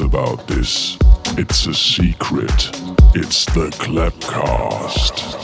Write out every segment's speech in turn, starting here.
About this. It's a secret. It's the Clapcast.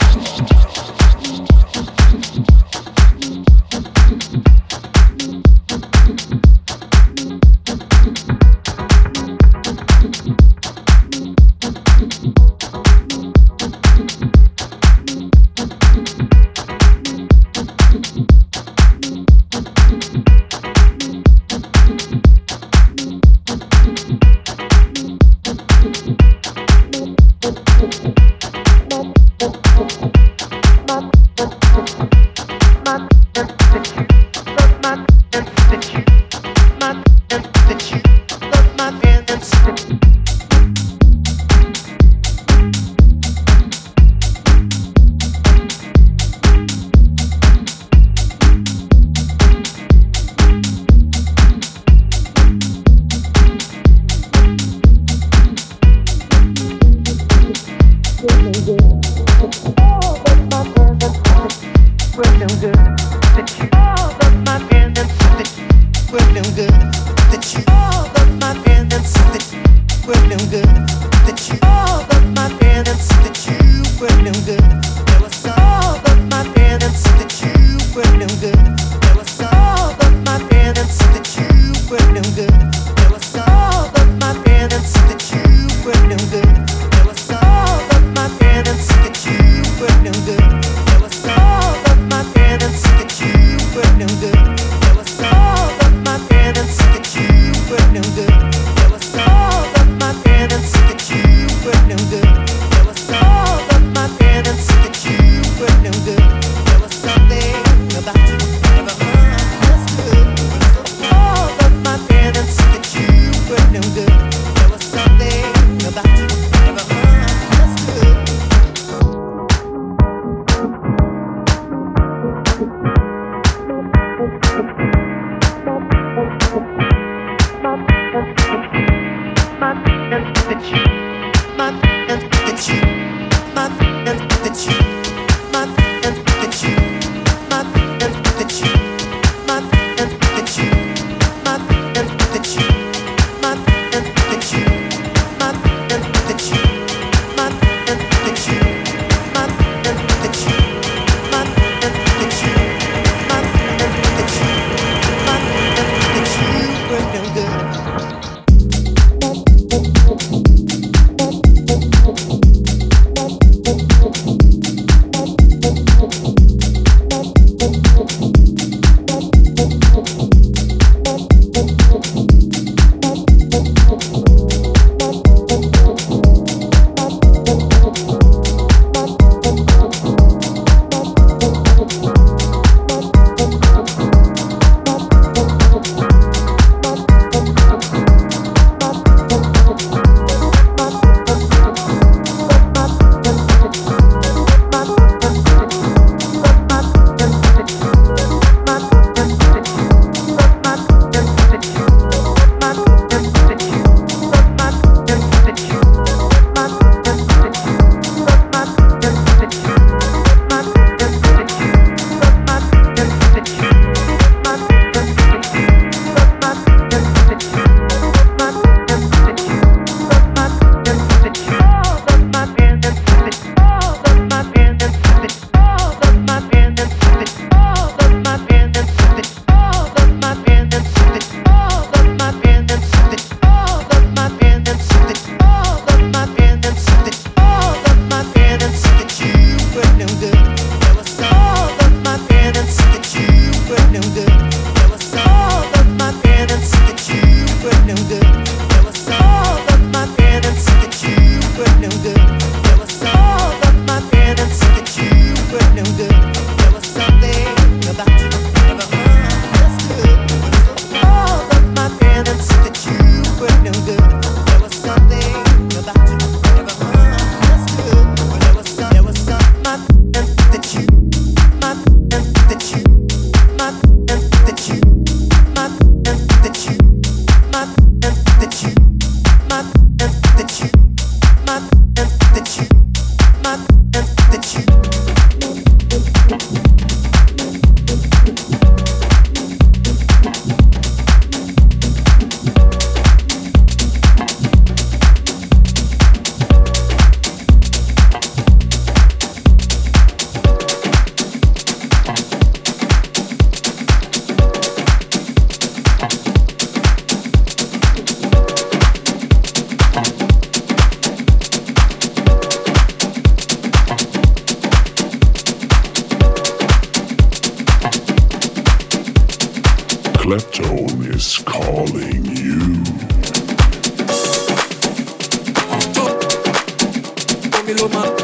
ló máa.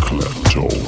Klepto.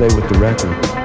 Dance with the you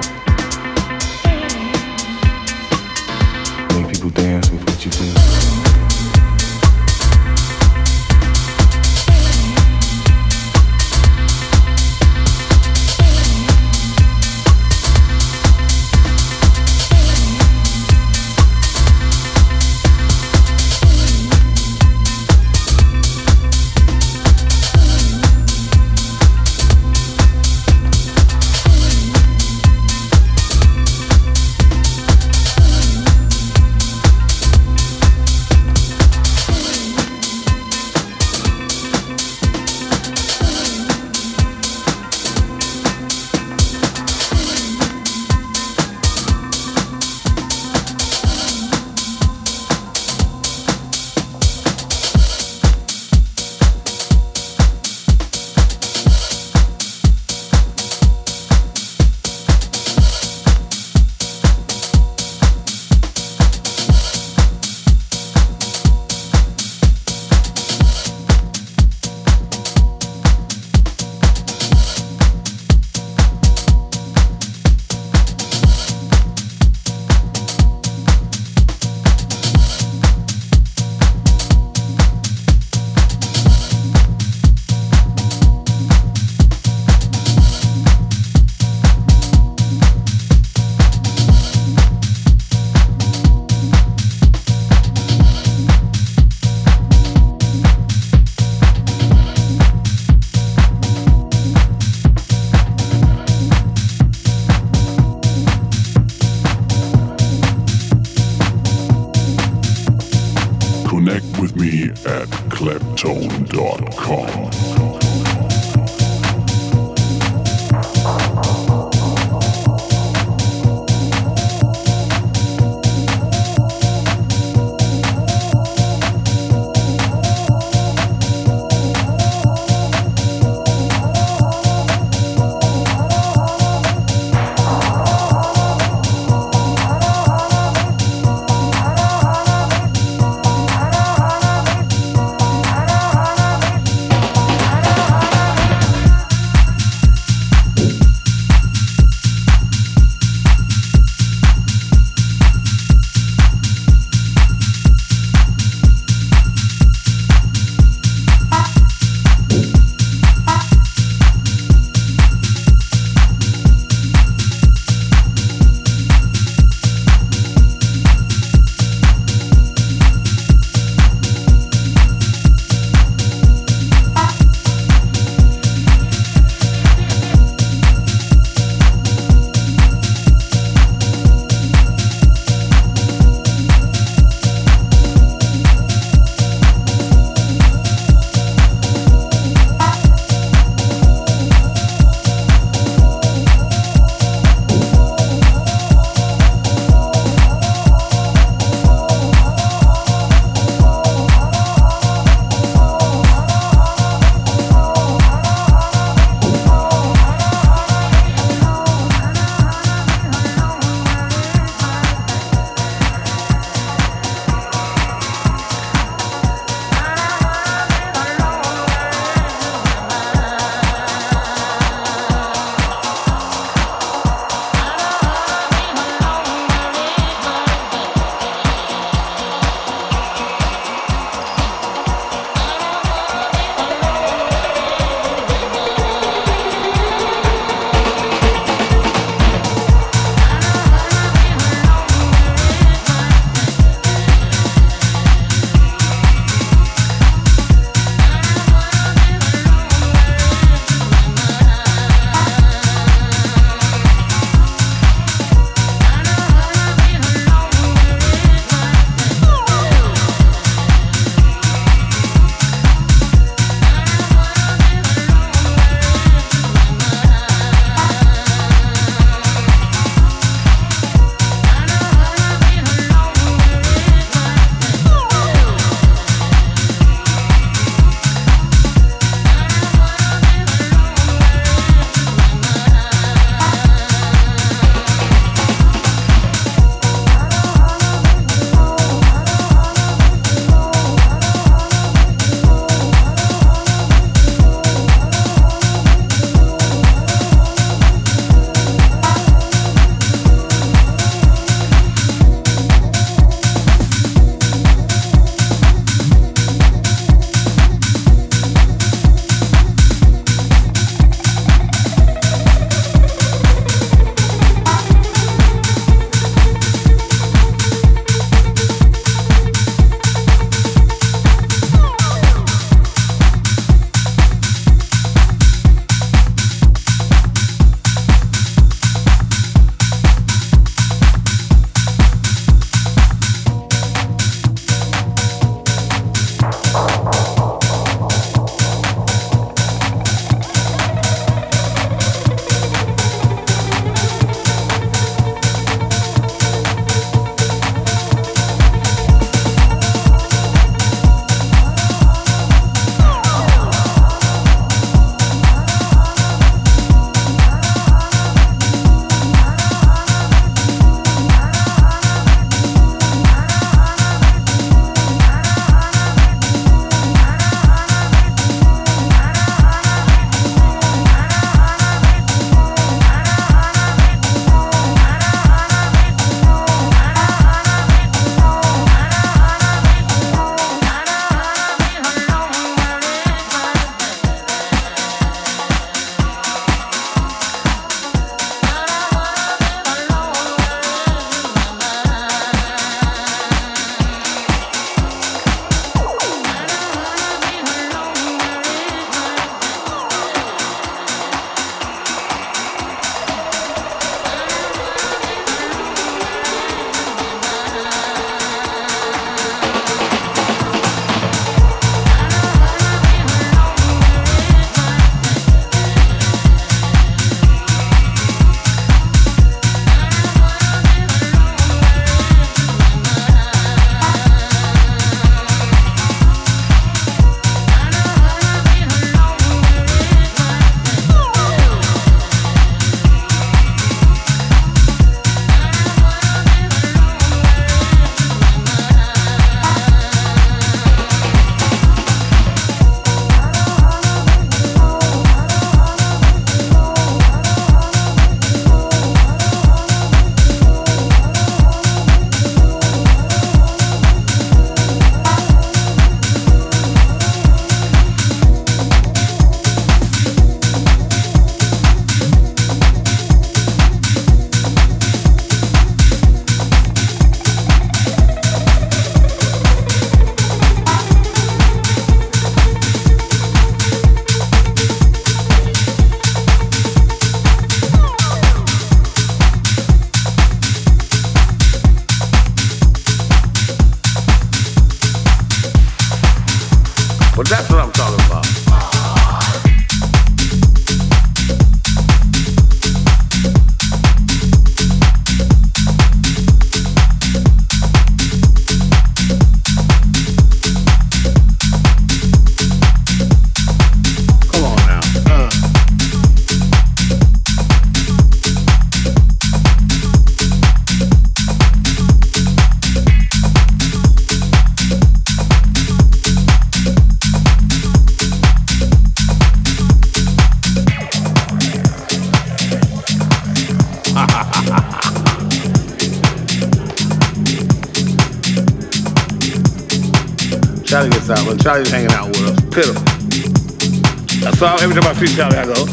every time I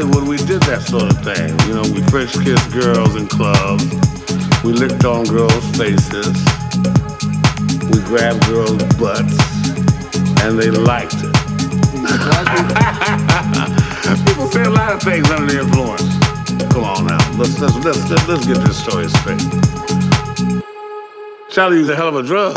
Hollywood, we did that sort of thing. You know, we French kissed girls in clubs. We licked on girls' faces. We grabbed girls' butts. And they liked it. People say a lot of things under the influence. Come on now. Let's, let's, let's, let's, get this story straight. Charlie used a hell of a drug.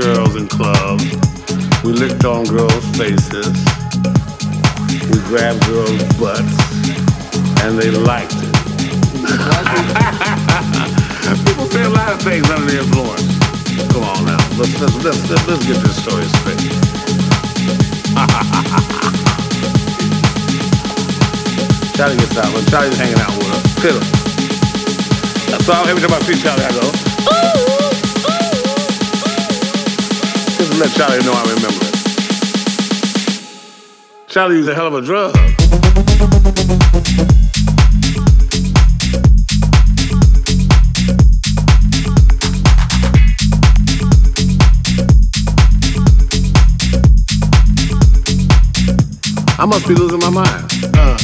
Girls in clubs. We licked on girls' faces. We grabbed girls' butts. And they liked it. People say a lot of things under the influence. Come on now. Let's, let's, let's, let's, get this story straight. Charlie gets out, but Charlie's hanging out with us. Pitiful. So every time I see Charlie, I go, Ooh. Just let Charlie know I remember it. Charlie used a hell of a drug. I must be losing my mind. Uh.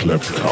On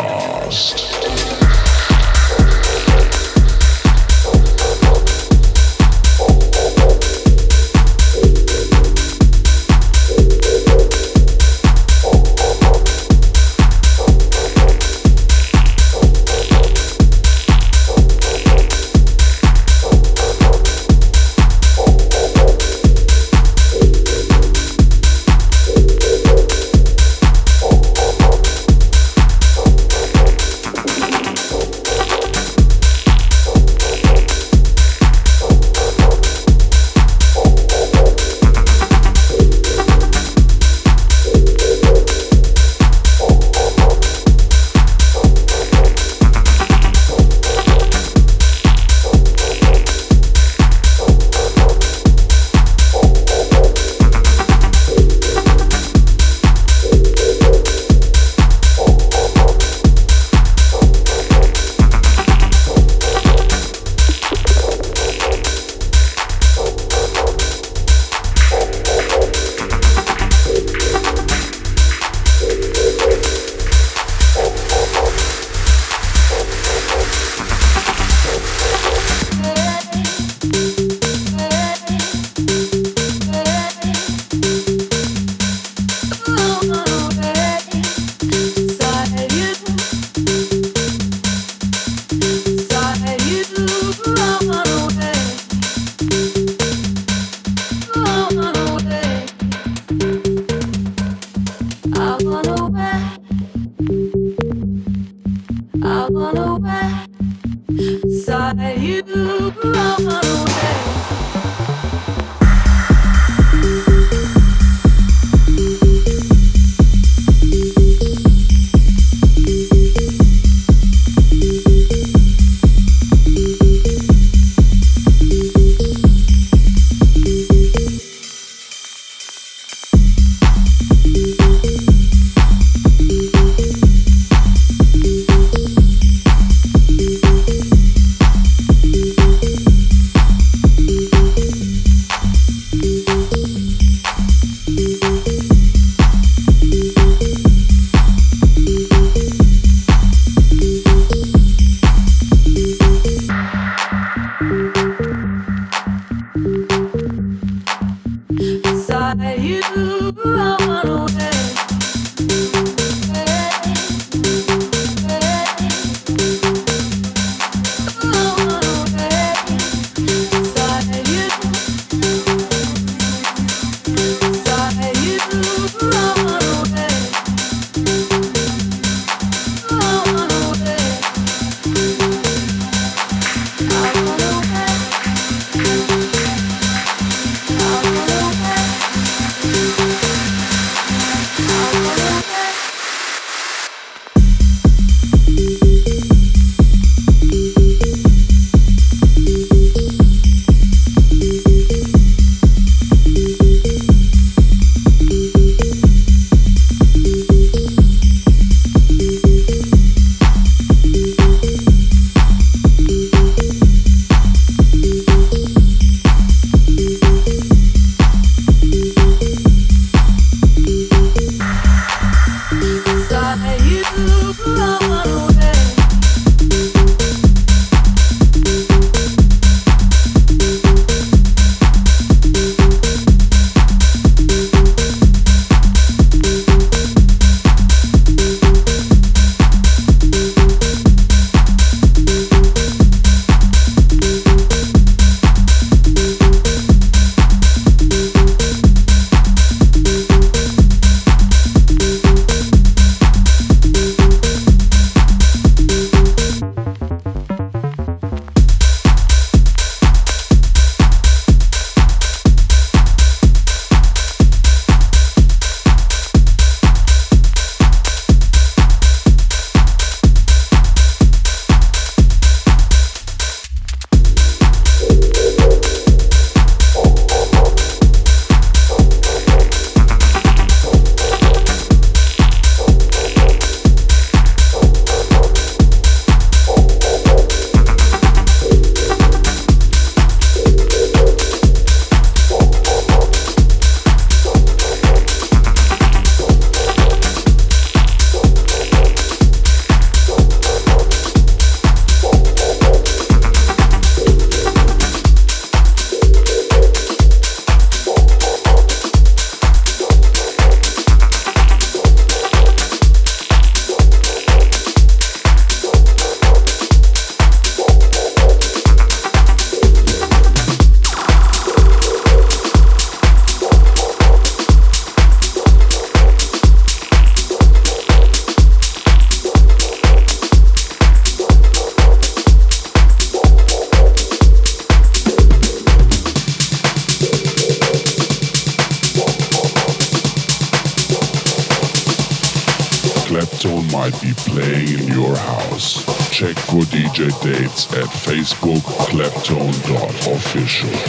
Facebook Claptone.official.